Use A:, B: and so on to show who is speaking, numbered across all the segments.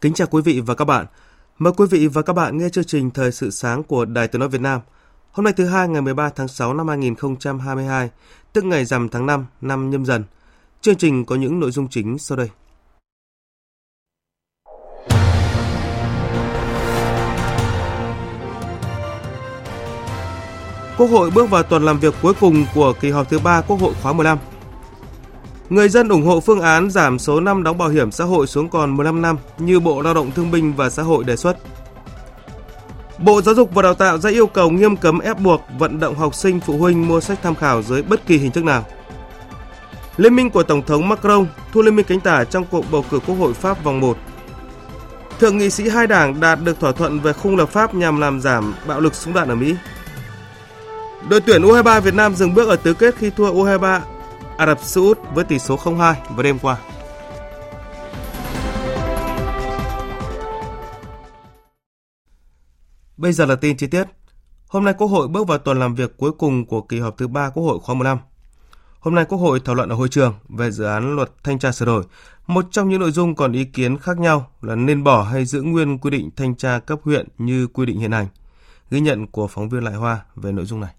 A: Kính chào quý vị và các bạn. Mời quý vị và các bạn nghe chương trình Thời sự sáng của Đài Tiếng nói Việt Nam. Hôm nay thứ hai ngày 13 tháng 6 năm 2022, tức ngày rằm tháng 5 năm nhâm dần. Chương trình có những nội dung chính sau đây. Quốc hội bước vào tuần làm việc cuối cùng của kỳ họp thứ ba Quốc hội khóa 15. Người dân ủng hộ phương án giảm số năm đóng bảo hiểm xã hội xuống còn 15 năm như Bộ Lao động Thương binh và Xã hội đề xuất. Bộ Giáo dục và Đào tạo ra yêu cầu nghiêm cấm ép buộc vận động học sinh phụ huynh mua sách tham khảo dưới bất kỳ hình thức nào. Liên minh của Tổng thống Macron thua Liên minh cánh tả trong cuộc bầu cử Quốc hội Pháp vòng 1. Thượng nghị sĩ hai đảng đạt được thỏa thuận về khung lập pháp nhằm làm giảm bạo lực súng đạn ở Mỹ. Đội tuyển U23 Việt Nam dừng bước ở tứ kết khi thua U23 Ả Rập Xê Út với tỷ số 0-2 vào đêm qua. Bây giờ là tin chi tiết. Hôm nay Quốc hội bước vào tuần làm việc cuối cùng của kỳ họp thứ ba Quốc hội khóa 15. Hôm nay Quốc hội thảo luận ở hội trường về dự án luật thanh tra sửa đổi. Một trong những nội dung còn ý kiến khác nhau là nên bỏ hay giữ nguyên quy định thanh tra cấp huyện như quy định hiện hành. Ghi nhận của phóng viên Lại Hoa về nội dung này.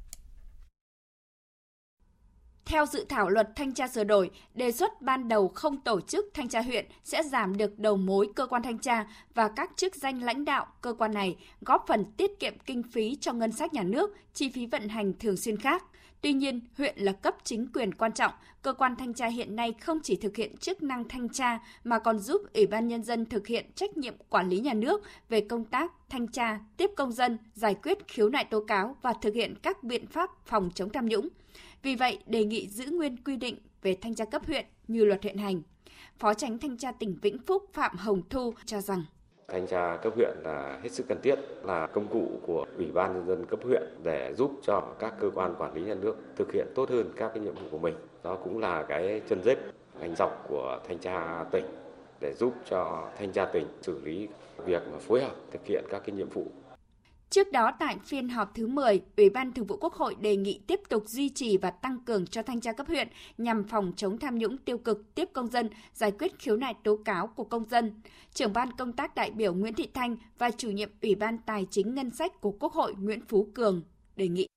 B: Theo dự thảo luật thanh tra sửa đổi, đề xuất ban đầu không tổ chức thanh tra huyện sẽ giảm được đầu mối cơ quan thanh tra và các chức danh lãnh đạo cơ quan này, góp phần tiết kiệm kinh phí cho ngân sách nhà nước, chi phí vận hành thường xuyên khác. Tuy nhiên, huyện là cấp chính quyền quan trọng, cơ quan thanh tra hiện nay không chỉ thực hiện chức năng thanh tra mà còn giúp Ủy ban Nhân dân thực hiện trách nhiệm quản lý nhà nước về công tác thanh tra, tiếp công dân, giải quyết khiếu nại tố cáo và thực hiện các biện pháp phòng chống tham nhũng. Vì vậy, đề nghị giữ nguyên quy định về thanh tra cấp huyện như luật hiện hành. Phó tránh thanh tra tỉnh Vĩnh Phúc Phạm Hồng Thu cho rằng
C: thanh tra cấp huyện là hết sức cần thiết là công cụ của ủy ban nhân dân cấp huyện để giúp cho các cơ quan quản lý nhà nước thực hiện tốt hơn các cái nhiệm vụ của mình đó cũng là cái chân rết hành dọc của thanh tra tỉnh để giúp cho thanh tra tỉnh xử lý việc mà phối hợp thực hiện các cái nhiệm vụ
B: Trước đó tại phiên họp thứ 10, Ủy ban Thường vụ Quốc hội đề nghị tiếp tục duy trì và tăng cường cho thanh tra cấp huyện nhằm phòng chống tham nhũng tiêu cực, tiếp công dân, giải quyết khiếu nại tố cáo của công dân. Trưởng ban công tác đại biểu Nguyễn Thị Thanh và chủ nhiệm Ủy ban Tài chính Ngân sách của Quốc hội Nguyễn Phú Cường đề nghị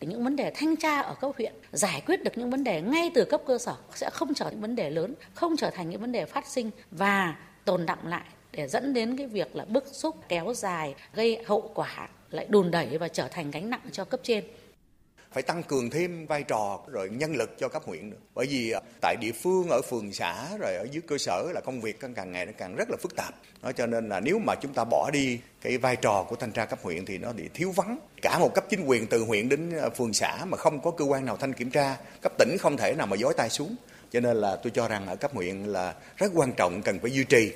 D: những vấn đề thanh tra ở cấp huyện giải quyết được những vấn đề ngay từ cấp cơ sở sẽ không trở thành vấn đề lớn không trở thành những vấn đề phát sinh và tồn đọng lại để dẫn đến cái việc là bức xúc, kéo dài, gây hậu quả lại đùn đẩy và trở thành gánh nặng cho cấp trên.
E: Phải tăng cường thêm vai trò rồi nhân lực cho cấp huyện nữa. Bởi vì à, tại địa phương, ở phường xã, rồi ở dưới cơ sở là công việc càng ngày nó càng rất là phức tạp. Đó, cho nên là nếu mà chúng ta bỏ đi cái vai trò của thanh tra cấp huyện thì nó bị thiếu vắng. Cả một cấp chính quyền từ huyện đến à, phường xã mà không có cơ quan nào thanh kiểm tra, cấp tỉnh không thể nào mà dối tay xuống. Cho nên là tôi cho rằng ở cấp huyện là rất quan trọng cần phải duy trì.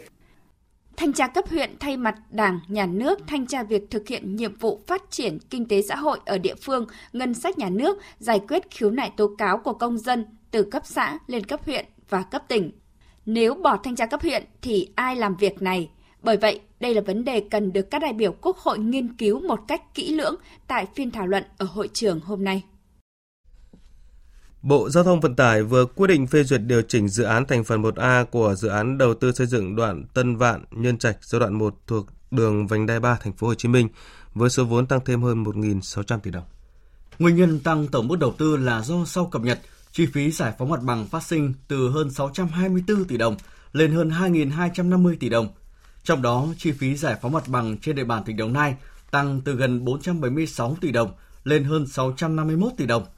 B: Thanh tra cấp huyện thay mặt Đảng, Nhà nước thanh tra việc thực hiện nhiệm vụ phát triển kinh tế xã hội ở địa phương, ngân sách nhà nước, giải quyết khiếu nại tố cáo của công dân từ cấp xã lên cấp huyện và cấp tỉnh. Nếu bỏ thanh tra cấp huyện thì ai làm việc này? Bởi vậy, đây là vấn đề cần được các đại biểu Quốc hội nghiên cứu một cách kỹ lưỡng tại phiên thảo luận ở hội trường hôm nay.
A: Bộ Giao thông Vận tải vừa quyết định phê duyệt điều chỉnh dự án thành phần 1A của dự án đầu tư xây dựng đoạn Tân Vạn Nhân Trạch giai đoạn 1 thuộc đường vành đai 3 thành phố Hồ Chí Minh với số vốn tăng thêm hơn 1.600 tỷ đồng.
F: Nguyên nhân tăng tổng mức đầu tư là do sau cập nhật, chi phí giải phóng mặt bằng phát sinh từ hơn 624 tỷ đồng lên hơn 2.250 tỷ đồng. Trong đó, chi phí giải phóng mặt bằng trên địa bàn tỉnh Đồng Nai tăng từ gần 476 tỷ đồng lên hơn 651 tỷ đồng –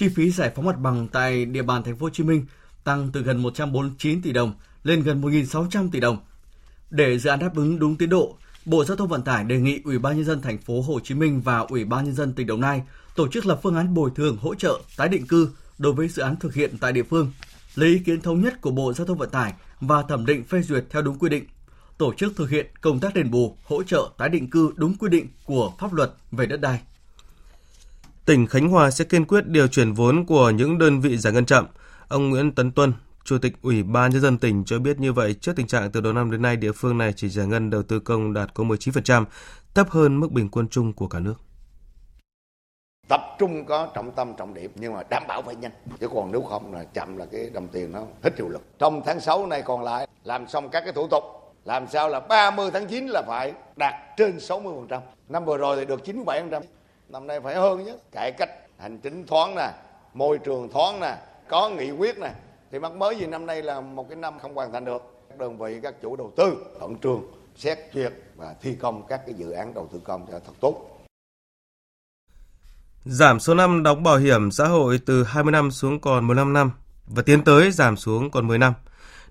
F: chi phí giải phóng mặt bằng tại địa bàn thành phố Hồ Chí Minh tăng từ gần 149 tỷ đồng lên gần 1.600 tỷ đồng. Để dự án đáp ứng đúng tiến độ, Bộ Giao thông Vận tải đề nghị Ủy ban nhân dân thành phố Hồ Chí Minh và Ủy ban nhân dân tỉnh Đồng Nai tổ chức lập phương án bồi thường hỗ trợ tái định cư đối với dự án thực hiện tại địa phương, lấy ý kiến thống nhất của Bộ Giao thông Vận tải và thẩm định phê duyệt theo đúng quy định. Tổ chức thực hiện công tác đền bù, hỗ trợ tái định cư đúng quy định của pháp luật về đất đai.
A: Tỉnh Khánh Hòa sẽ kiên quyết điều chuyển vốn của những đơn vị giải ngân chậm. Ông Nguyễn Tấn Tuân, Chủ tịch Ủy ban Nhân dân tỉnh cho biết như vậy trước tình trạng từ đầu năm đến nay địa phương này chỉ giải ngân đầu tư công đạt có 19%, thấp hơn mức bình quân chung của cả nước
G: tập trung có trọng tâm trọng điểm nhưng mà đảm bảo phải nhanh chứ còn nếu không là chậm là cái đồng tiền nó hết hiệu lực trong tháng 6 này còn lại làm xong các cái thủ tục làm sao là 30 tháng 9 là phải đạt trên 60%. Năm vừa rồi thì được 97%. Năm nay phải hơn chứ Cải cách hành chính thoáng nè, môi trường thoáng nè, có nghị quyết nè. Thì mắc mới gì năm nay là một cái năm không hoàn thành được. Các đơn vị, các chủ đầu tư, khẩn trương xét duyệt và thi công các cái dự án đầu tư công cho thật tốt.
A: Giảm số năm đóng bảo hiểm xã hội từ 20 năm xuống còn 15 năm và tiến tới giảm xuống còn 10 năm.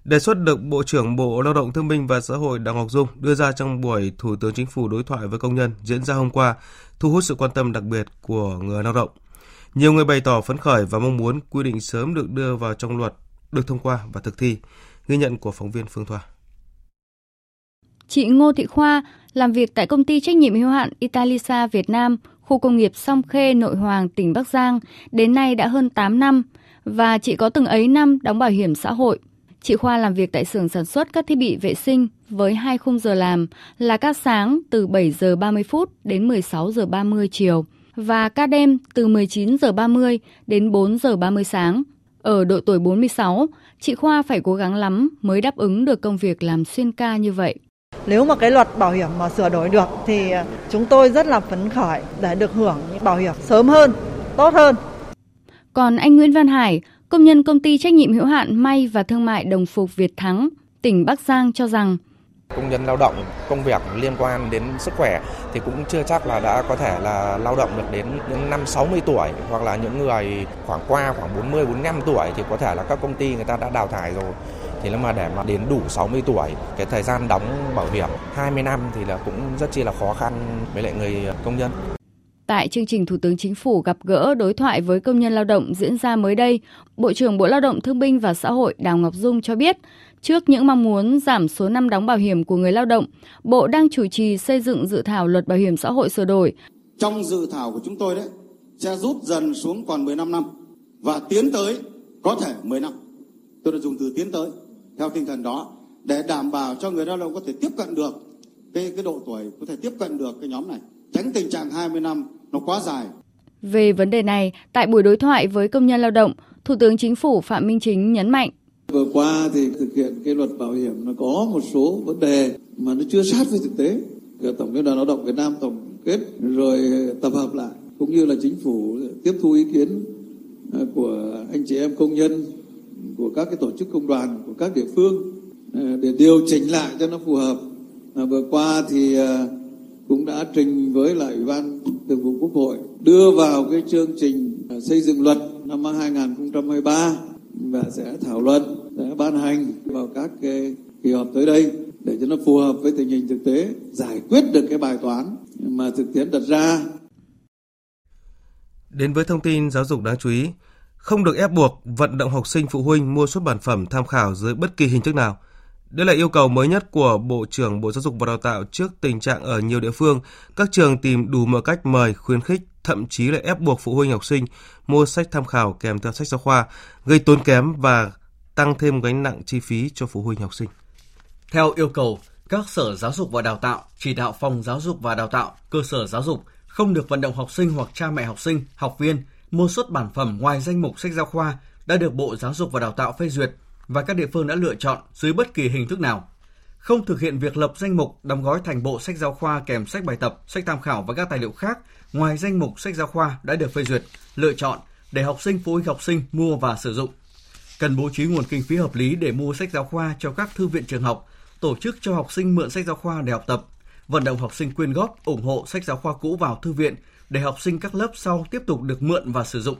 A: Đề xuất được Bộ trưởng Bộ Lao động Thương binh và Xã hội Đào Ngọc Dung đưa ra trong buổi Thủ tướng Chính phủ đối thoại với công nhân diễn ra hôm qua, thu hút sự quan tâm đặc biệt của người lao động. Nhiều người bày tỏ phấn khởi và mong muốn quy định sớm được đưa vào trong luật, được thông qua và thực thi. Ghi nhận của phóng viên Phương Thoa.
H: Chị Ngô Thị Khoa làm việc tại công ty trách nhiệm hữu hạn Italisa Việt Nam, khu công nghiệp Song Khê, Nội Hoàng, tỉnh Bắc Giang, đến nay đã hơn 8 năm và chị có từng ấy năm đóng bảo hiểm xã hội. Chị Khoa làm việc tại xưởng sản xuất các thiết bị vệ sinh với hai khung giờ làm là ca sáng từ 7 giờ 30 phút đến 16 giờ 30 chiều và ca đêm từ 19 giờ 30 đến 4 giờ 30 sáng. Ở độ tuổi 46, chị Khoa phải cố gắng lắm mới đáp ứng được công việc làm xuyên ca như vậy.
I: Nếu mà cái luật bảo hiểm mà sửa đổi được thì chúng tôi rất là phấn khởi để được hưởng bảo hiểm sớm hơn, tốt hơn.
H: Còn anh Nguyễn Văn Hải, công nhân công ty trách nhiệm hữu hạn may và thương mại đồng phục Việt Thắng, tỉnh Bắc Giang cho rằng
J: công nhân lao động công việc liên quan đến sức khỏe thì cũng chưa chắc là đã có thể là lao động được đến những năm 60 tuổi hoặc là những người khoảng qua khoảng 40 45 tuổi thì có thể là các công ty người ta đã đào thải rồi thì mà để mà đến đủ 60 tuổi cái thời gian đóng bảo hiểm 20 năm thì là cũng rất chi là khó khăn với lại người công nhân.
H: Tại chương trình Thủ tướng Chính phủ gặp gỡ đối thoại với công nhân lao động diễn ra mới đây, Bộ trưởng Bộ Lao động Thương binh và Xã hội Đào Ngọc Dung cho biết, trước những mong muốn giảm số năm đóng bảo hiểm của người lao động, Bộ đang chủ trì xây dựng dự thảo luật bảo hiểm xã hội sửa đổi.
K: Trong dự thảo của chúng tôi đấy sẽ rút dần xuống còn 15 năm và tiến tới có thể 10 năm. Tôi đã dùng từ tiến tới theo tinh thần đó để đảm bảo cho người lao động có thể tiếp cận được cái cái độ tuổi có thể tiếp cận được cái nhóm này tránh tình trạng 20 năm nó quá dài.
H: Về vấn đề này, tại buổi đối thoại với công nhân lao động, Thủ tướng Chính phủ Phạm Minh Chính nhấn mạnh.
K: Vừa qua thì thực hiện cái luật bảo hiểm nó có một số vấn đề mà nó chưa sát với thực tế. Tổng Liên đoàn Lao động Việt Nam tổng kết rồi tập hợp lại cũng như là chính phủ tiếp thu ý kiến à, của anh chị em công nhân của các cái tổ chức công đoàn của các địa phương à, để điều chỉnh lại cho nó phù hợp. À, vừa qua thì cũng đã trình với lại Ủy ban Thường vụ Quốc hội đưa vào cái chương trình à, xây dựng luật năm 2023 và sẽ thảo luận, sẽ ban hành vào các cái kỳ họp tới đây để cho nó phù hợp với tình hình thực tế, giải quyết được cái bài toán mà thực tiễn đặt ra.
A: Đến với thông tin giáo dục đáng chú ý, không được ép buộc vận động học sinh phụ huynh mua xuất bản phẩm tham khảo dưới bất kỳ hình thức nào. Đây là yêu cầu mới nhất của Bộ trưởng Bộ Giáo dục và Đào tạo trước tình trạng ở nhiều địa phương, các trường tìm đủ mọi cách mời, khuyến khích, thậm chí là ép buộc phụ huynh học sinh mua sách tham khảo kèm theo sách giáo khoa, gây tốn kém và tăng thêm gánh nặng chi phí cho phụ huynh học sinh.
F: Theo yêu cầu, các sở giáo dục và đào tạo chỉ đạo phòng giáo dục và đào tạo, cơ sở giáo dục không được vận động học sinh hoặc cha mẹ học sinh, học viên mua xuất bản phẩm ngoài danh mục sách giáo khoa đã được Bộ Giáo dục và Đào tạo phê duyệt và các địa phương đã lựa chọn dưới bất kỳ hình thức nào. Không thực hiện việc lập danh mục đóng gói thành bộ sách giáo khoa kèm sách bài tập, sách tham khảo và các tài liệu khác ngoài danh mục sách giáo khoa đã được phê duyệt, lựa chọn để học sinh phụ huynh học sinh mua và sử dụng. Cần bố trí nguồn kinh phí hợp lý để mua sách giáo khoa cho các thư viện trường học, tổ chức cho học sinh mượn sách giáo khoa để học tập, vận động học sinh quyên góp ủng hộ sách giáo khoa cũ vào thư viện để học sinh các lớp sau tiếp tục được mượn và sử dụng.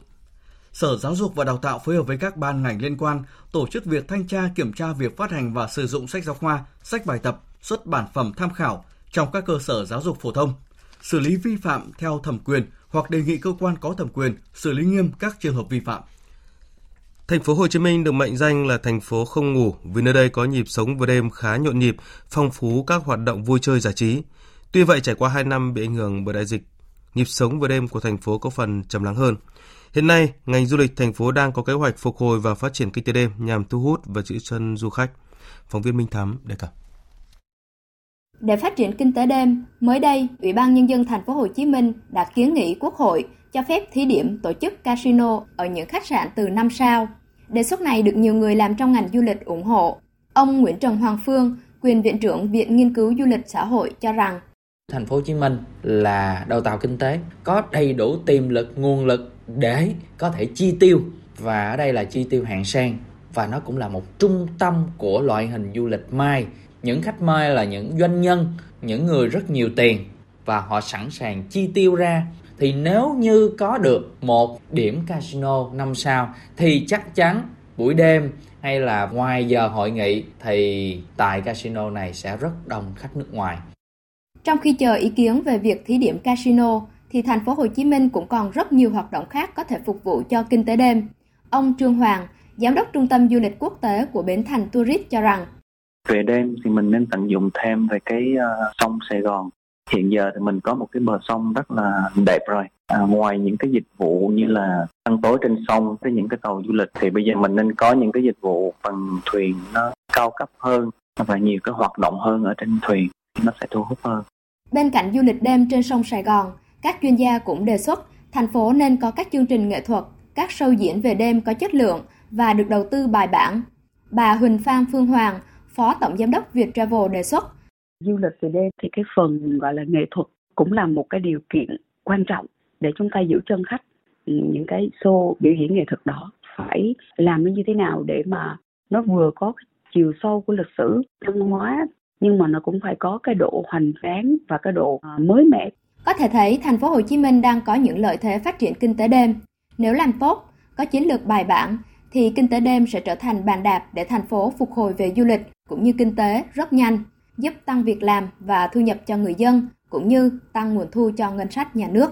F: Sở Giáo dục và Đào tạo phối hợp với các ban ngành liên quan tổ chức việc thanh tra kiểm tra việc phát hành và sử dụng sách giáo khoa, sách bài tập, xuất bản phẩm tham khảo trong các cơ sở giáo dục phổ thông, xử lý vi phạm theo thẩm quyền hoặc đề nghị cơ quan có thẩm quyền xử lý nghiêm các trường hợp vi phạm.
A: Thành phố Hồ Chí Minh được mệnh danh là thành phố không ngủ vì nơi đây có nhịp sống vừa đêm khá nhộn nhịp, phong phú các hoạt động vui chơi giải trí. Tuy vậy trải qua 2 năm bị ảnh hưởng bởi đại dịch, nhịp sống vừa đêm của thành phố có phần trầm lắng hơn. Hiện nay, ngành du lịch thành phố đang có kế hoạch phục hồi và phát triển kinh tế đêm nhằm thu hút và giữ chân du khách. Phóng viên Minh Thắm đề cập.
L: Để phát triển kinh tế đêm, mới đây, Ủy ban nhân dân thành phố Hồ Chí Minh đã kiến nghị Quốc hội cho phép thí điểm tổ chức casino ở những khách sạn từ 5 sao. Đề xuất này được nhiều người làm trong ngành du lịch ủng hộ. Ông Nguyễn Trần Hoàng Phương, quyền viện trưởng Viện Nghiên cứu Du lịch Xã hội cho rằng
M: Thành phố Hồ Chí Minh là đầu tàu kinh tế, có đầy đủ tiềm lực, nguồn lực để có thể chi tiêu, và ở đây là chi tiêu hạng sang, và nó cũng là một trung tâm của loại hình du lịch mai những khách mai là những doanh nhân, những người rất nhiều tiền, và họ sẵn sàng chi tiêu ra thì nếu như có được một điểm casino năm sao, thì chắc chắn buổi đêm hay là ngoài giờ hội nghị, thì tại casino này sẽ rất đông khách nước ngoài.
L: Trong khi chờ ý kiến về việc thí điểm casino thì thành phố Hồ Chí Minh cũng còn rất nhiều hoạt động khác có thể phục vụ cho kinh tế đêm. Ông Trương Hoàng, giám đốc trung tâm du lịch quốc tế của Bến Thành Tourist cho rằng
N: về đêm thì mình nên tận dụng thêm về cái uh, sông Sài Gòn. Hiện giờ thì mình có một cái bờ sông rất là đẹp rồi. À, ngoài những cái dịch vụ như là ăn tối trên sông với những cái tàu du lịch thì bây giờ mình nên có những cái dịch vụ bằng thuyền nó cao cấp hơn và nhiều cái hoạt động hơn ở trên thuyền nó sẽ thu hút hơn.
L: bên cạnh du lịch đêm trên sông Sài Gòn các chuyên gia cũng đề xuất thành phố nên có các chương trình nghệ thuật, các show diễn về đêm có chất lượng và được đầu tư bài bản bà Huỳnh Phan Phương Hoàng, Phó Tổng Giám đốc Việt Travel đề xuất.
O: Du lịch về đêm thì cái phần gọi là nghệ thuật cũng là một cái điều kiện quan trọng để chúng ta giữ chân khách những cái show biểu diễn nghệ thuật đó phải làm nó như thế nào để mà nó vừa có cái chiều sâu của lịch sử văn hóa, nhưng mà nó cũng phải có cái độ hoành tráng và cái độ à, mới mẻ.
L: Có thể thấy thành phố Hồ Chí Minh đang có những lợi thế phát triển kinh tế đêm. Nếu làm tốt, có chiến lược bài bản thì kinh tế đêm sẽ trở thành bàn đạp để thành phố phục hồi về du lịch cũng như kinh tế rất nhanh, giúp tăng việc làm và thu nhập cho người dân cũng như tăng nguồn thu cho ngân sách nhà nước.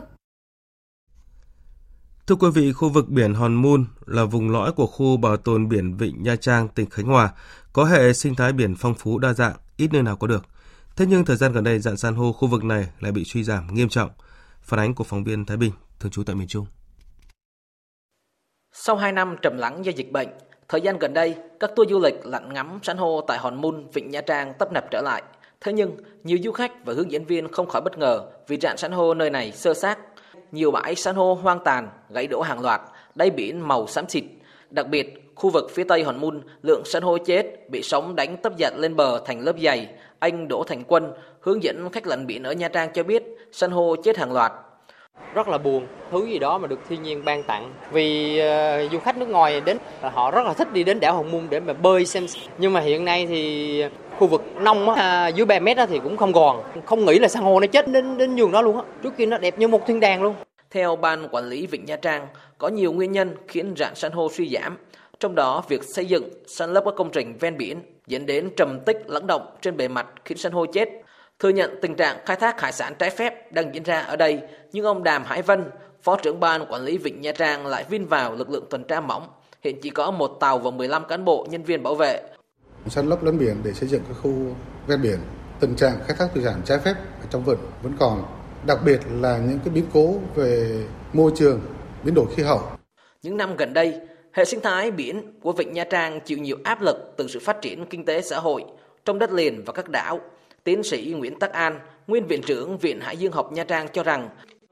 A: Thưa quý vị, khu vực biển Hòn Mun là vùng lõi của khu bảo tồn biển Vịnh Nha Trang, tỉnh Khánh Hòa, có hệ sinh thái biển phong phú đa dạng, ít nơi nào có được. Thế nhưng thời gian gần đây dạng san hô khu vực này lại bị suy giảm nghiêm trọng. Phản ánh của phóng viên Thái Bình, thường trú tại miền Trung.
P: Sau 2 năm trầm lắng do dịch bệnh, thời gian gần đây, các tour du lịch lặn ngắm san hô tại Hòn Mun, Vịnh Nha Trang tấp nập trở lại. Thế nhưng, nhiều du khách và hướng dẫn viên không khỏi bất ngờ vì rạn san hô nơi này sơ sát. Nhiều bãi san hô hoang tàn, gãy đổ hàng loạt, đáy biển màu xám xịt. Đặc biệt, khu vực phía tây Hòn Mun, lượng san hô chết bị sóng đánh tấp giật lên bờ thành lớp dày. Anh Đỗ Thành Quân, hướng dẫn khách lặn biển ở Nha Trang cho biết, san hô chết hàng loạt.
Q: Rất là buồn thứ gì đó mà được thiên nhiên ban tặng. Vì uh, du khách nước ngoài đến họ rất là thích đi đến đảo Hòn Mun để mà bơi xem nhưng mà hiện nay thì khu vực nông á, dưới 3 mét á, thì cũng không còn. Không nghĩ là san hô nó chết đến đến giường đó luôn á. Trước kia nó đẹp như một thiên đàng luôn.
P: Theo ban quản lý vịnh Nha Trang có nhiều nguyên nhân khiến rạn san hô suy giảm trong đó việc xây dựng san lấp các công trình ven biển dẫn đến trầm tích lắng động trên bề mặt khiến san hô chết Thừa nhận tình trạng khai thác hải sản trái phép đang diễn ra ở đây, nhưng ông Đàm Hải Vân, Phó trưởng ban quản lý Vịnh Nha Trang lại vin vào lực lượng tuần tra mỏng. Hiện chỉ có một tàu và 15 cán bộ nhân viên bảo vệ.
R: Săn lấp lấn biển để xây dựng các khu ven biển, tình trạng khai thác thủy sản trái phép ở trong vịnh vẫn còn, đặc biệt là những cái biến cố về môi trường, biến đổi khí hậu.
P: Những năm gần đây, hệ sinh thái biển của Vịnh Nha Trang chịu nhiều áp lực từ sự phát triển kinh tế xã hội trong đất liền và các đảo. Tiến sĩ Nguyễn Tắc An, nguyên viện trưởng Viện Hải dương học Nha Trang cho rằng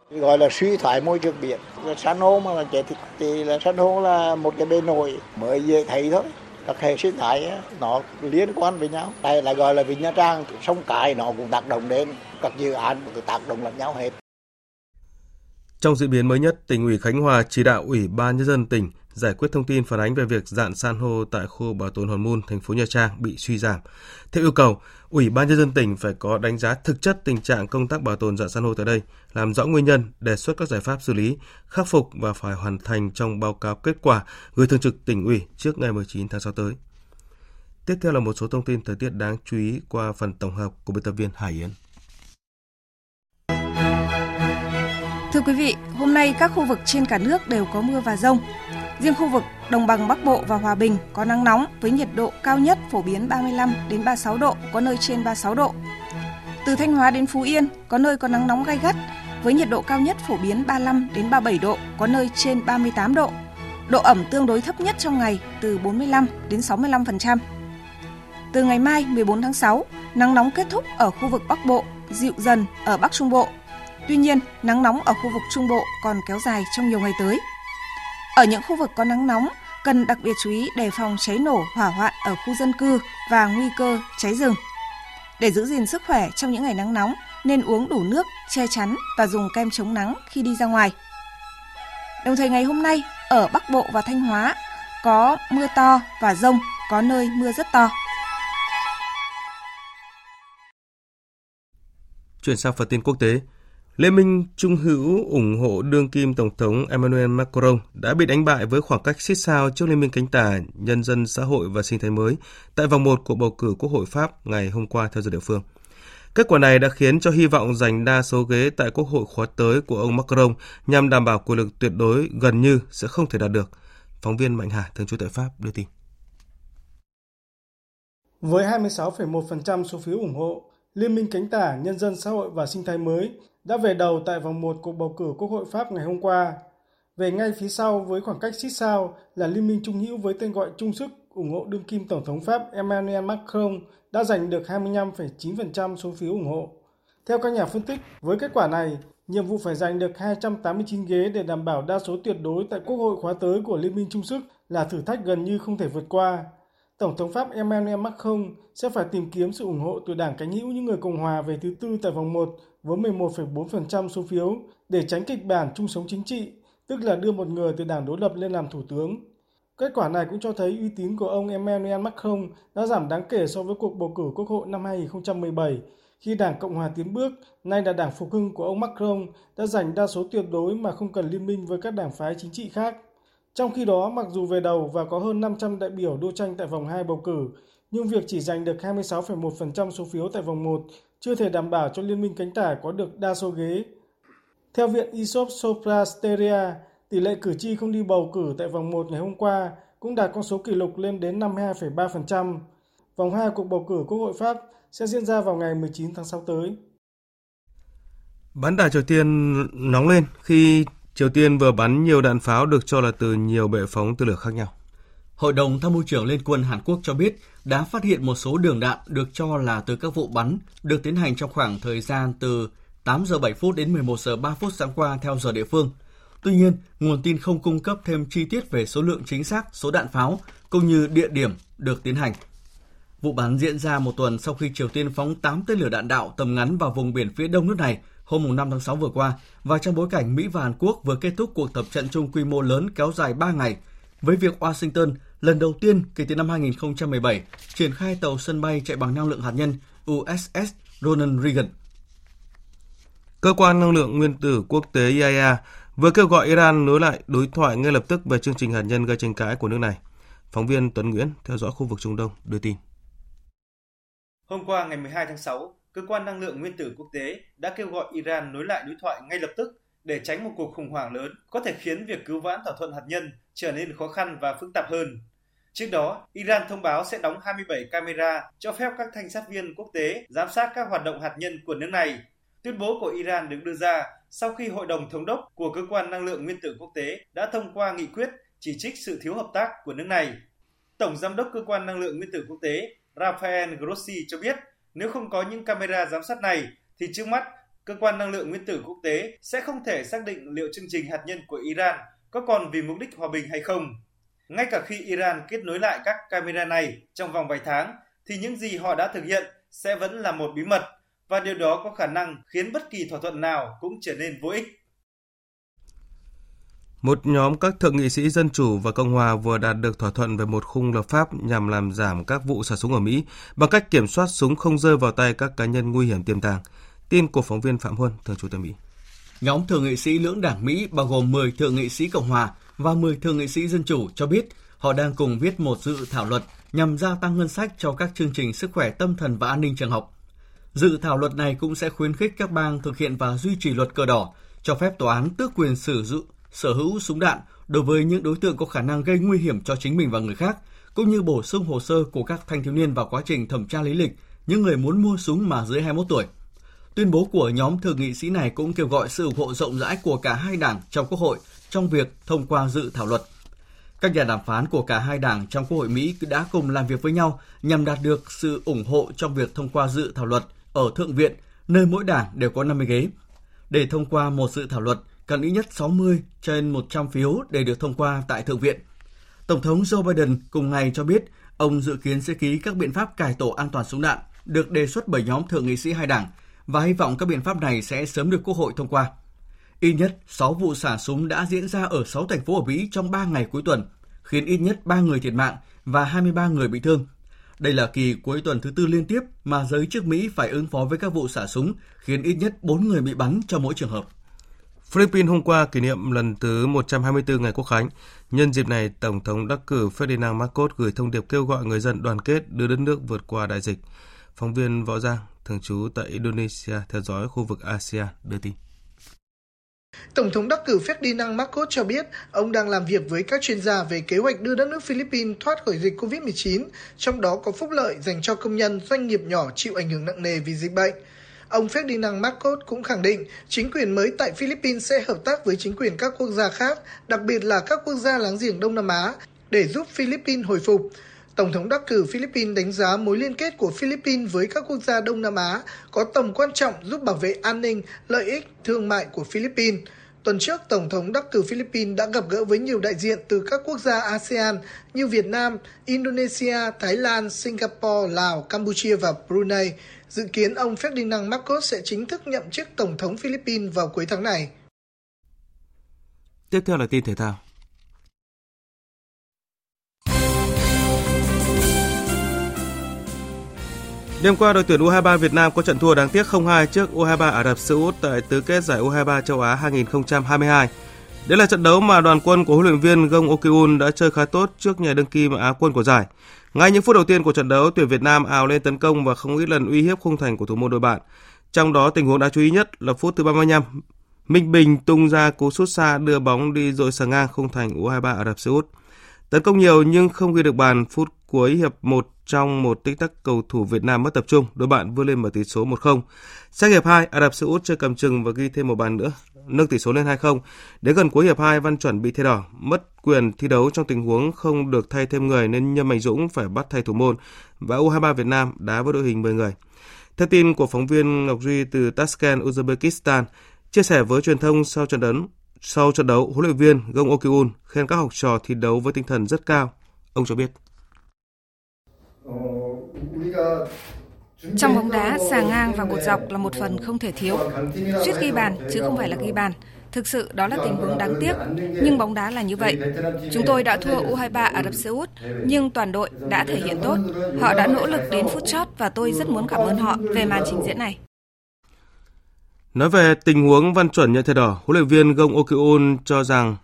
S: gọi là suy thoái môi trường biển là san hô mà là trẻ thì, thì là san hô là một cái bề nổi mới dễ thấy thôi. Các hệ sinh thái nó liên quan với nhau. Đây là gọi là Vịnh Nha Trang sông Cái nó cũng tác động đến các dự án tác động lẫn nhau hết.
A: Trong diễn biến mới nhất, tỉnh ủy Khánh Hòa chỉ đạo Ủy ban nhân dân tỉnh giải quyết thông tin phản ánh về việc dạn san hô tại khu bảo tồn Hòn Mun, thành phố Nha Trang bị suy giảm. Theo yêu cầu, Ủy ban nhân dân tỉnh phải có đánh giá thực chất tình trạng công tác bảo tồn dạn san hô tại đây, làm rõ nguyên nhân, đề xuất các giải pháp xử lý, khắc phục và phải hoàn thành trong báo cáo kết quả gửi thường trực tỉnh ủy trước ngày 19 tháng 6 tới. Tiếp theo là một số thông tin thời tiết đáng chú ý qua phần tổng hợp của biên tập viên Hải Yến.
T: Thưa quý vị, hôm nay các khu vực trên cả nước đều có mưa và rông. Riêng khu vực Đồng bằng Bắc Bộ và Hòa Bình có nắng nóng với nhiệt độ cao nhất phổ biến 35 đến 36 độ, có nơi trên 36 độ. Từ Thanh Hóa đến Phú Yên có nơi có nắng nóng gay gắt với nhiệt độ cao nhất phổ biến 35 đến 37 độ, có nơi trên 38 độ. Độ ẩm tương đối thấp nhất trong ngày từ 45 đến 65%. Từ ngày mai 14 tháng 6, nắng nóng kết thúc ở khu vực Bắc Bộ, dịu dần ở Bắc Trung Bộ. Tuy nhiên, nắng nóng ở khu vực Trung Bộ còn kéo dài trong nhiều ngày tới. Ở những khu vực có nắng nóng, cần đặc biệt chú ý đề phòng cháy nổ hỏa hoạn ở khu dân cư và nguy cơ cháy rừng. Để giữ gìn sức khỏe trong những ngày nắng nóng, nên uống đủ nước, che chắn và dùng kem chống nắng khi đi ra ngoài. Đồng thời ngày hôm nay, ở Bắc Bộ và Thanh Hóa có mưa to và rông, có nơi mưa rất to.
A: Chuyển sang phần tin quốc tế, Liên minh Trung hữu ủng hộ đương kim Tổng thống Emmanuel Macron đã bị đánh bại với khoảng cách xích sao trước Liên minh cánh tả Nhân dân Xã hội và Sinh thái mới tại vòng 1 của bầu cử Quốc hội Pháp ngày hôm qua theo giờ địa phương. Kết quả này đã khiến cho hy vọng giành đa số ghế tại Quốc hội khóa tới của ông Macron nhằm đảm bảo quyền lực tuyệt đối gần như sẽ không thể đạt được. Phóng viên Mạnh Hà, thường trú tại Pháp, đưa tin.
U: Với 26,1% số phiếu ủng hộ, Liên minh cánh tả Nhân dân Xã hội và Sinh thái mới đã về đầu tại vòng 1 cuộc bầu cử Quốc hội Pháp ngày hôm qua. Về ngay phía sau với khoảng cách xích sao là Liên minh Trung hữu với tên gọi chung sức ủng hộ đương kim Tổng thống Pháp Emmanuel Macron đã giành được 25,9% số phiếu ủng hộ. Theo các nhà phân tích, với kết quả này, nhiệm vụ phải giành được 289 ghế để đảm bảo đa số tuyệt đối tại Quốc hội khóa tới của Liên minh Trung sức là thử thách gần như không thể vượt qua. Tổng thống Pháp Emmanuel Macron sẽ phải tìm kiếm sự ủng hộ từ đảng cánh hữu những người Cộng hòa về thứ tư tại vòng 1 với 11,4% số phiếu để tránh kịch bản chung sống chính trị, tức là đưa một người từ đảng đối lập lên làm thủ tướng. Kết quả này cũng cho thấy uy tín của ông Emmanuel Macron đã giảm đáng kể so với cuộc bầu cử quốc hội năm 2017, khi Đảng Cộng hòa tiến bước, nay là Đảng Phục hưng của ông Macron, đã giành đa số tuyệt đối mà không cần liên minh với các đảng phái chính trị khác. Trong khi đó, mặc dù về đầu và có hơn 500 đại biểu đua tranh tại vòng 2 bầu cử, nhưng việc chỉ giành được 26,1% số phiếu tại vòng 1 chưa thể đảm bảo cho Liên minh cánh tả có được đa số ghế. Theo Viện Isop Soprasteria, tỷ lệ cử tri không đi bầu cử tại vòng 1 ngày hôm qua cũng đạt con số kỷ lục lên đến 52,3%. Vòng 2 cuộc bầu cử Quốc hội Pháp sẽ diễn ra vào ngày 19 tháng 6 tới.
A: Bán đảo Triều Tiên nóng lên khi Triều Tiên vừa bắn nhiều đạn pháo được cho là từ nhiều bệ phóng tên lửa khác nhau.
F: Hội đồng Tham mưu trưởng Liên quân Hàn Quốc cho biết đã phát hiện một số đường đạn được cho là từ các vụ bắn được tiến hành trong khoảng thời gian từ 8 giờ 7 phút đến 11 giờ 3 phút sáng qua theo giờ địa phương. Tuy nhiên, nguồn tin không cung cấp thêm chi tiết về số lượng chính xác số đạn pháo cũng như địa điểm được tiến hành. Vụ bắn diễn ra một tuần sau khi Triều Tiên phóng 8 tên lửa đạn đạo tầm ngắn vào vùng biển phía đông nước này hôm 5 tháng 6 vừa qua và trong bối cảnh Mỹ và Hàn Quốc vừa kết thúc cuộc tập trận chung quy mô lớn kéo dài 3 ngày với việc Washington lần đầu tiên kể từ năm 2017 triển khai tàu sân bay chạy bằng năng lượng hạt nhân USS Ronald Reagan.
A: Cơ quan năng lượng nguyên tử quốc tế IAEA vừa kêu gọi Iran nối lại đối thoại ngay lập tức về chương trình hạt nhân gây tranh cãi của nước này. Phóng viên Tuấn Nguyễn theo dõi khu vực Trung Đông đưa tin.
V: Hôm qua ngày 12 tháng 6, cơ quan năng lượng nguyên tử quốc tế đã kêu gọi Iran nối lại đối thoại ngay lập tức để tránh một cuộc khủng hoảng lớn có thể khiến việc cứu vãn thỏa thuận hạt nhân trở nên khó khăn và phức tạp hơn. Trước đó, Iran thông báo sẽ đóng 27 camera cho phép các thanh sát viên quốc tế giám sát các hoạt động hạt nhân của nước này. Tuyên bố của Iran được đưa ra sau khi Hội đồng Thống đốc của Cơ quan Năng lượng Nguyên tử Quốc tế đã thông qua nghị quyết chỉ trích sự thiếu hợp tác của nước này. Tổng Giám đốc Cơ quan Năng lượng Nguyên tử Quốc tế Rafael Grossi cho biết nếu không có những camera giám sát này thì trước mắt Cơ quan Năng lượng Nguyên tử Quốc tế sẽ không thể xác định liệu chương trình hạt nhân của Iran có còn vì mục đích hòa bình hay không. Ngay cả khi Iran kết nối lại các camera này trong vòng vài tháng, thì những gì họ đã thực hiện sẽ vẫn là một bí mật và điều đó có khả năng khiến bất kỳ thỏa thuận nào cũng trở nên vô ích
A: một nhóm các thượng nghị sĩ Dân Chủ và Cộng Hòa vừa đạt được thỏa thuận về một khung lập pháp nhằm làm giảm các vụ xả súng ở Mỹ bằng cách kiểm soát súng không rơi vào tay các cá nhân nguy hiểm tiềm tàng. Tin của phóng viên Phạm Huân, thường trú tại Mỹ.
F: Nhóm thượng nghị sĩ lưỡng đảng Mỹ bao gồm 10 thượng nghị sĩ Cộng Hòa và 10 thượng nghị sĩ Dân Chủ cho biết họ đang cùng viết một dự thảo luật nhằm gia tăng ngân sách cho các chương trình sức khỏe tâm thần và an ninh trường học. Dự thảo luật này cũng sẽ khuyến khích các bang thực hiện và duy trì luật cờ đỏ, cho phép tòa án tước quyền sử dụng sở hữu súng đạn đối với những đối tượng có khả năng gây nguy hiểm cho chính mình và người khác, cũng như bổ sung hồ sơ của các thanh thiếu niên vào quá trình thẩm tra lý lịch những người muốn mua súng mà dưới 21 tuổi. Tuyên bố của nhóm thượng nghị sĩ này cũng kêu gọi sự ủng hộ rộng rãi của cả hai đảng trong Quốc hội trong việc thông qua dự thảo luật. Các nhà đàm phán của cả hai đảng trong Quốc hội Mỹ đã cùng làm việc với nhau nhằm đạt được sự ủng hộ trong việc thông qua dự thảo luật ở Thượng viện, nơi mỗi đảng đều có 50 ghế. Để thông qua một dự thảo luật, cần ít nhất 60 trên 100 phiếu để được thông qua tại Thượng viện. Tổng thống Joe Biden cùng ngày cho biết ông dự kiến sẽ ký các biện pháp cải tổ an toàn súng đạn được đề xuất bởi nhóm thượng nghị sĩ hai đảng và hy vọng các biện pháp này sẽ sớm được Quốc hội thông qua. Ít nhất 6 vụ xả súng đã diễn ra ở 6 thành phố ở Mỹ trong 3 ngày cuối tuần, khiến ít nhất 3 người thiệt mạng và 23 người bị thương. Đây là kỳ cuối tuần thứ tư liên tiếp mà giới chức Mỹ phải ứng phó với các vụ xả súng, khiến ít nhất 4 người bị bắn cho mỗi trường hợp.
A: Philippines hôm qua kỷ niệm lần thứ 124 ngày quốc khánh. Nhân dịp này, Tổng thống đắc cử Ferdinand Marcos gửi thông điệp kêu gọi người dân đoàn kết đưa đất nước vượt qua đại dịch. Phóng viên Võ Giang, thường trú tại Indonesia, theo dõi khu vực ASEAN, đưa tin.
W: Tổng thống đắc cử Ferdinand Marcos cho biết ông đang làm việc với các chuyên gia về kế hoạch đưa đất nước Philippines thoát khỏi dịch COVID-19, trong đó có phúc lợi dành cho công nhân, doanh nghiệp nhỏ chịu ảnh hưởng nặng nề vì dịch bệnh. Ông Ferdinand Marcos cũng khẳng định chính quyền mới tại Philippines sẽ hợp tác với chính quyền các quốc gia khác, đặc biệt là các quốc gia láng giềng Đông Nam Á, để giúp Philippines hồi phục. Tổng thống đắc cử Philippines đánh giá mối liên kết của Philippines với các quốc gia Đông Nam Á có tầm quan trọng giúp bảo vệ an ninh, lợi ích, thương mại của Philippines. Tuần trước, Tổng thống đắc cử Philippines đã gặp gỡ với nhiều đại diện từ các quốc gia ASEAN như Việt Nam, Indonesia, Thái Lan, Singapore, Lào, Campuchia và Brunei. Dự kiến ông Ferdinand Marcos sẽ chính thức nhậm chức Tổng thống Philippines vào cuối tháng này.
A: Tiếp theo là tin thể thao. Đêm qua, đội tuyển U23 Việt Nam có trận thua đáng tiếc 0-2 trước U23 Ả Rập Xê Út tại tứ kết giải U23 châu Á 2022. Đây là trận đấu mà đoàn quân của huấn luyện viên Gong Okyun đã chơi khá tốt trước nhà đương kim Á quân của giải. Ngay những phút đầu tiên của trận đấu, tuyển Việt Nam ào lên tấn công và không ít lần uy hiếp khung thành của thủ môn đội bạn. Trong đó tình huống đáng chú ý nhất là phút thứ 35, Minh Bình tung ra cú sút xa đưa bóng đi dội sờ ngang khung thành U23 Ả Rập Xê Út. Tấn công nhiều nhưng không ghi được bàn phút cuối hiệp 1 trong một tích tắc cầu thủ Việt Nam mất tập trung, đội bạn vươn lên mở tỷ số 1-0. Sang hiệp 2, Ả Rập Xê Út chơi cầm chừng và ghi thêm một bàn nữa, nâng tỷ số lên 2-0. Đến gần cuối hiệp 2, Văn Chuẩn bị thay đỏ, mất quyền thi đấu trong tình huống không được thay thêm người nên Nhâm Mạnh Dũng phải bắt thay thủ môn và U23 Việt Nam đá với đội hình 10 người. Theo tin của phóng viên Ngọc Duy từ Tashkent, Uzbekistan, chia sẻ với truyền thông sau trận đấu, sau trận đấu, huấn luyện viên Gong Okyun khen các học trò thi đấu với tinh thần rất cao. Ông cho biết.
T: Trong bóng đá, xà ngang và cột dọc là một phần không thể thiếu. Suýt ghi bàn chứ không phải là ghi bàn. Thực sự đó là tình huống đáng tiếc, nhưng bóng đá là như vậy. Chúng tôi đã thua U23 Ả Rập Xê Út, nhưng toàn đội đã thể hiện tốt. Họ đã nỗ lực đến phút chót và tôi rất muốn cảm ơn họ về màn trình diễn này.
A: Nói về tình huống Văn Chuẩn nhận thẻ đỏ, huấn luyện viên Gong Okyun cho rằng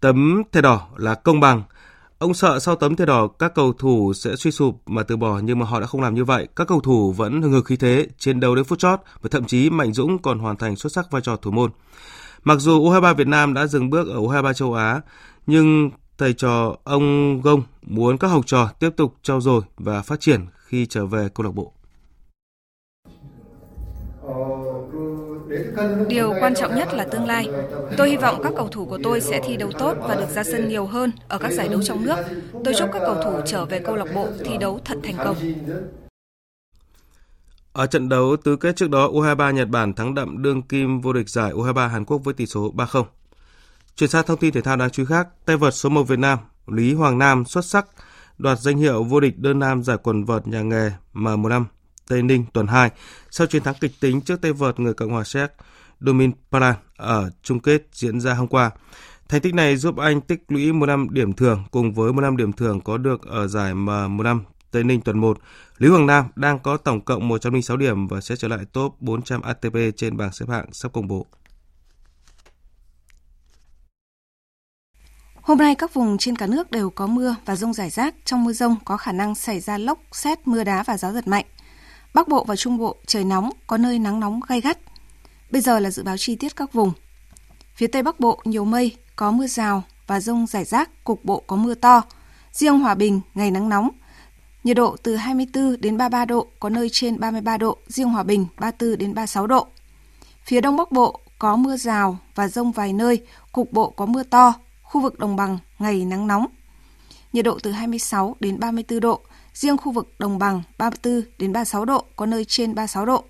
A: tấm thẻ đỏ là công bằng. Ông sợ sau tấm thẻ đỏ các cầu thủ sẽ suy sụp mà từ bỏ nhưng mà họ đã không làm như vậy. Các cầu thủ vẫn hừng hực khí thế, chiến đấu đến phút chót và thậm chí Mạnh Dũng còn hoàn thành xuất sắc vai trò thủ môn. Mặc dù U23 Việt Nam đã dừng bước ở U23 châu Á, nhưng thầy trò ông Gông muốn các học trò tiếp tục trau dồi và phát triển khi trở về câu lạc bộ.
T: Điều quan trọng nhất là tương lai. Tôi hy vọng các cầu thủ của tôi sẽ thi đấu tốt và được ra sân nhiều hơn ở các giải đấu trong nước. Tôi chúc các cầu thủ trở về câu lạc bộ thi đấu thật thành công.
A: Ở trận đấu tứ kết trước đó, U23 Nhật Bản thắng đậm đương kim vô địch giải U23 Hàn Quốc với tỷ số 3-0. Chuyển sang thông tin thể thao đáng chú ý khác, tay vợt số 1 Việt Nam Lý Hoàng Nam xuất sắc đoạt danh hiệu vô địch đơn nam giải quần vợt nhà nghề M15 Tây Ninh tuần 2 sau chiến thắng kịch tính trước tay vợt người Cộng hòa Séc Domin Paran ở chung kết diễn ra hôm qua. Thành tích này giúp anh tích lũy một năm điểm thường cùng với một năm điểm thường có được ở giải M1 năm Tây Ninh tuần 1. Lý Hoàng Nam đang có tổng cộng 106 điểm và sẽ trở lại top 400 ATP trên bảng xếp hạng sắp công bố.
T: Hôm nay các vùng trên cả nước đều có mưa và rông rải rác. Trong mưa rông có khả năng xảy ra lốc, xét, mưa đá và gió giật mạnh. Bắc Bộ và Trung Bộ trời nóng, có nơi nắng nóng gay gắt. Bây giờ là dự báo chi tiết các vùng. Phía Tây Bắc Bộ nhiều mây, có mưa rào và rông rải rác, cục bộ có mưa to. Riêng Hòa Bình ngày nắng nóng. Nhiệt độ từ 24 đến 33 độ, có nơi trên 33 độ, riêng Hòa Bình 34 đến 36 độ. Phía Đông Bắc Bộ có mưa rào và rông vài nơi, cục bộ có mưa to, khu vực đồng bằng ngày nắng nóng. Nhiệt độ từ 26 đến 34 độ, riêng khu vực đồng bằng 34 đến 36 độ, có nơi trên 36 độ.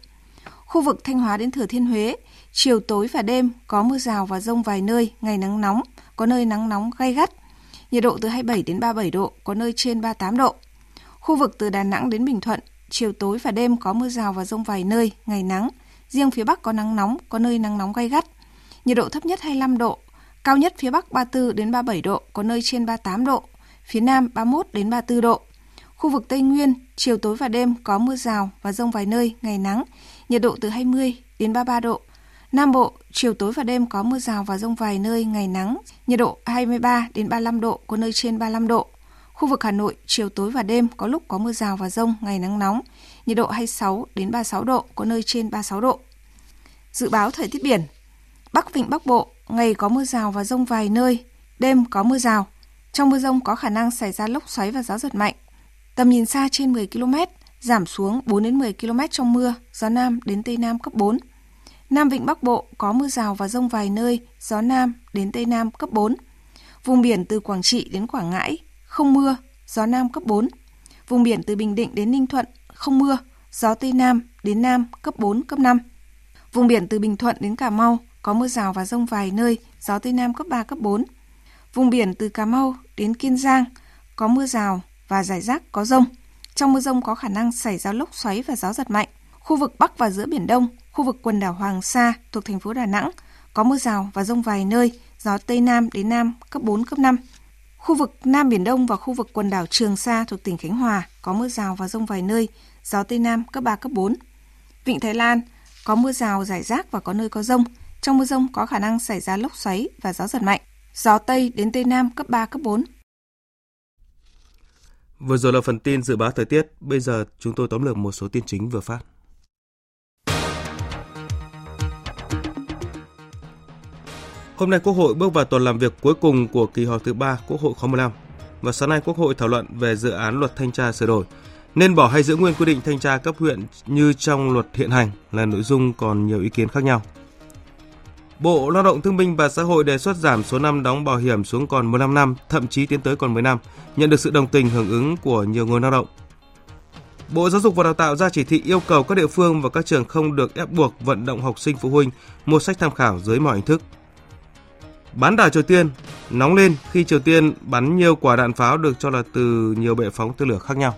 T: Khu vực Thanh Hóa đến Thừa Thiên Huế, chiều tối và đêm có mưa rào và rông vài nơi, ngày nắng nóng, có nơi nắng nóng gay gắt. Nhiệt độ từ 27 đến 37 độ, có nơi trên 38 độ. Khu vực từ Đà Nẵng đến Bình Thuận, chiều tối và đêm có mưa rào và rông vài nơi, ngày nắng. Riêng phía Bắc có nắng nóng, có nơi nắng nóng gay gắt. Nhiệt độ thấp nhất 25 độ, cao nhất phía Bắc 34 đến 37 độ, có nơi trên 38 độ. Phía Nam 31 đến 34 độ. Khu vực Tây Nguyên, chiều tối và đêm có mưa rào và rông vài nơi, ngày nắng, nhiệt độ từ 20 đến 33 độ. Nam Bộ, chiều tối và đêm có mưa rào và rông vài nơi, ngày nắng, nhiệt độ 23 đến 35 độ, có nơi trên 35 độ. Khu vực Hà Nội, chiều tối và đêm có lúc có mưa rào và rông, ngày nắng nóng, nhiệt độ 26 đến 36 độ, có nơi trên 36 độ. Dự báo thời tiết biển Bắc Vịnh Bắc Bộ, ngày có mưa rào và rông vài nơi, đêm có mưa rào. Trong mưa rông có khả năng xảy ra lốc xoáy và gió giật mạnh. Tầm nhìn xa trên 10 km, giảm xuống 4 đến 10 km trong mưa, gió Nam đến Tây Nam cấp 4. Nam Vịnh Bắc Bộ có mưa rào và rông vài nơi, gió Nam đến Tây Nam cấp 4. Vùng biển từ Quảng Trị đến Quảng Ngãi, không mưa, gió Nam cấp 4. Vùng biển từ Bình Định đến Ninh Thuận, không mưa, gió Tây Nam đến Nam cấp 4, cấp 5. Vùng biển từ Bình Thuận đến Cà Mau có mưa rào và rông vài nơi, gió Tây Nam cấp 3, cấp 4. Vùng biển từ Cà Mau đến Kiên Giang có mưa rào và rải rác có rông. Trong mưa rông có khả năng xảy ra lốc xoáy và gió giật mạnh. Khu vực Bắc và giữa Biển Đông, khu vực quần đảo Hoàng Sa thuộc thành phố Đà Nẵng có mưa rào và rông vài nơi, gió Tây Nam đến Nam cấp 4, cấp 5. Khu vực Nam Biển Đông và khu vực quần đảo Trường Sa thuộc tỉnh Khánh Hòa có mưa rào và rông vài nơi, gió Tây Nam cấp 3, cấp 4. Vịnh Thái Lan có mưa rào rải rác và có nơi có rông. Trong mưa rông có khả năng xảy ra lốc xoáy và gió giật mạnh. Gió Tây đến Tây Nam cấp 3, cấp 4.
A: Vừa rồi là phần tin dự báo thời tiết, bây giờ chúng tôi tóm lược một số tin chính vừa phát. Hôm nay Quốc hội bước vào tuần làm việc cuối cùng của kỳ họp thứ 3 Quốc hội khóa 15 và sáng nay Quốc hội thảo luận về dự án luật thanh tra sửa đổi. Nên bỏ hay giữ nguyên quy định thanh tra cấp huyện như trong luật hiện hành là nội dung còn nhiều ý kiến khác nhau. Bộ Lao động Thương binh và Xã hội đề xuất giảm số năm đóng bảo hiểm xuống còn 15 năm, thậm chí tiến tới còn 10 năm, nhận được sự đồng tình hưởng ứng của nhiều người lao động. Bộ Giáo dục và Đào tạo ra chỉ thị yêu cầu các địa phương và các trường không được ép buộc vận động học sinh phụ huynh mua sách tham khảo dưới mọi hình thức. Bán đảo Triều Tiên nóng lên khi Triều Tiên bắn nhiều quả đạn pháo được cho là từ nhiều bệ phóng tên lửa khác nhau.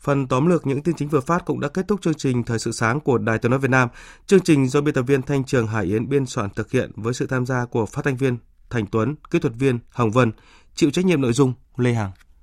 A: Phần tóm lược những tin chính vừa phát cũng đã kết thúc chương trình Thời sự sáng của Đài Tiếng nói Việt Nam. Chương trình do biên tập viên Thanh Trường Hải Yến biên soạn thực hiện với sự tham gia của phát thanh viên Thành Tuấn, kỹ thuật viên Hồng Vân, chịu trách nhiệm nội dung Lê Hằng.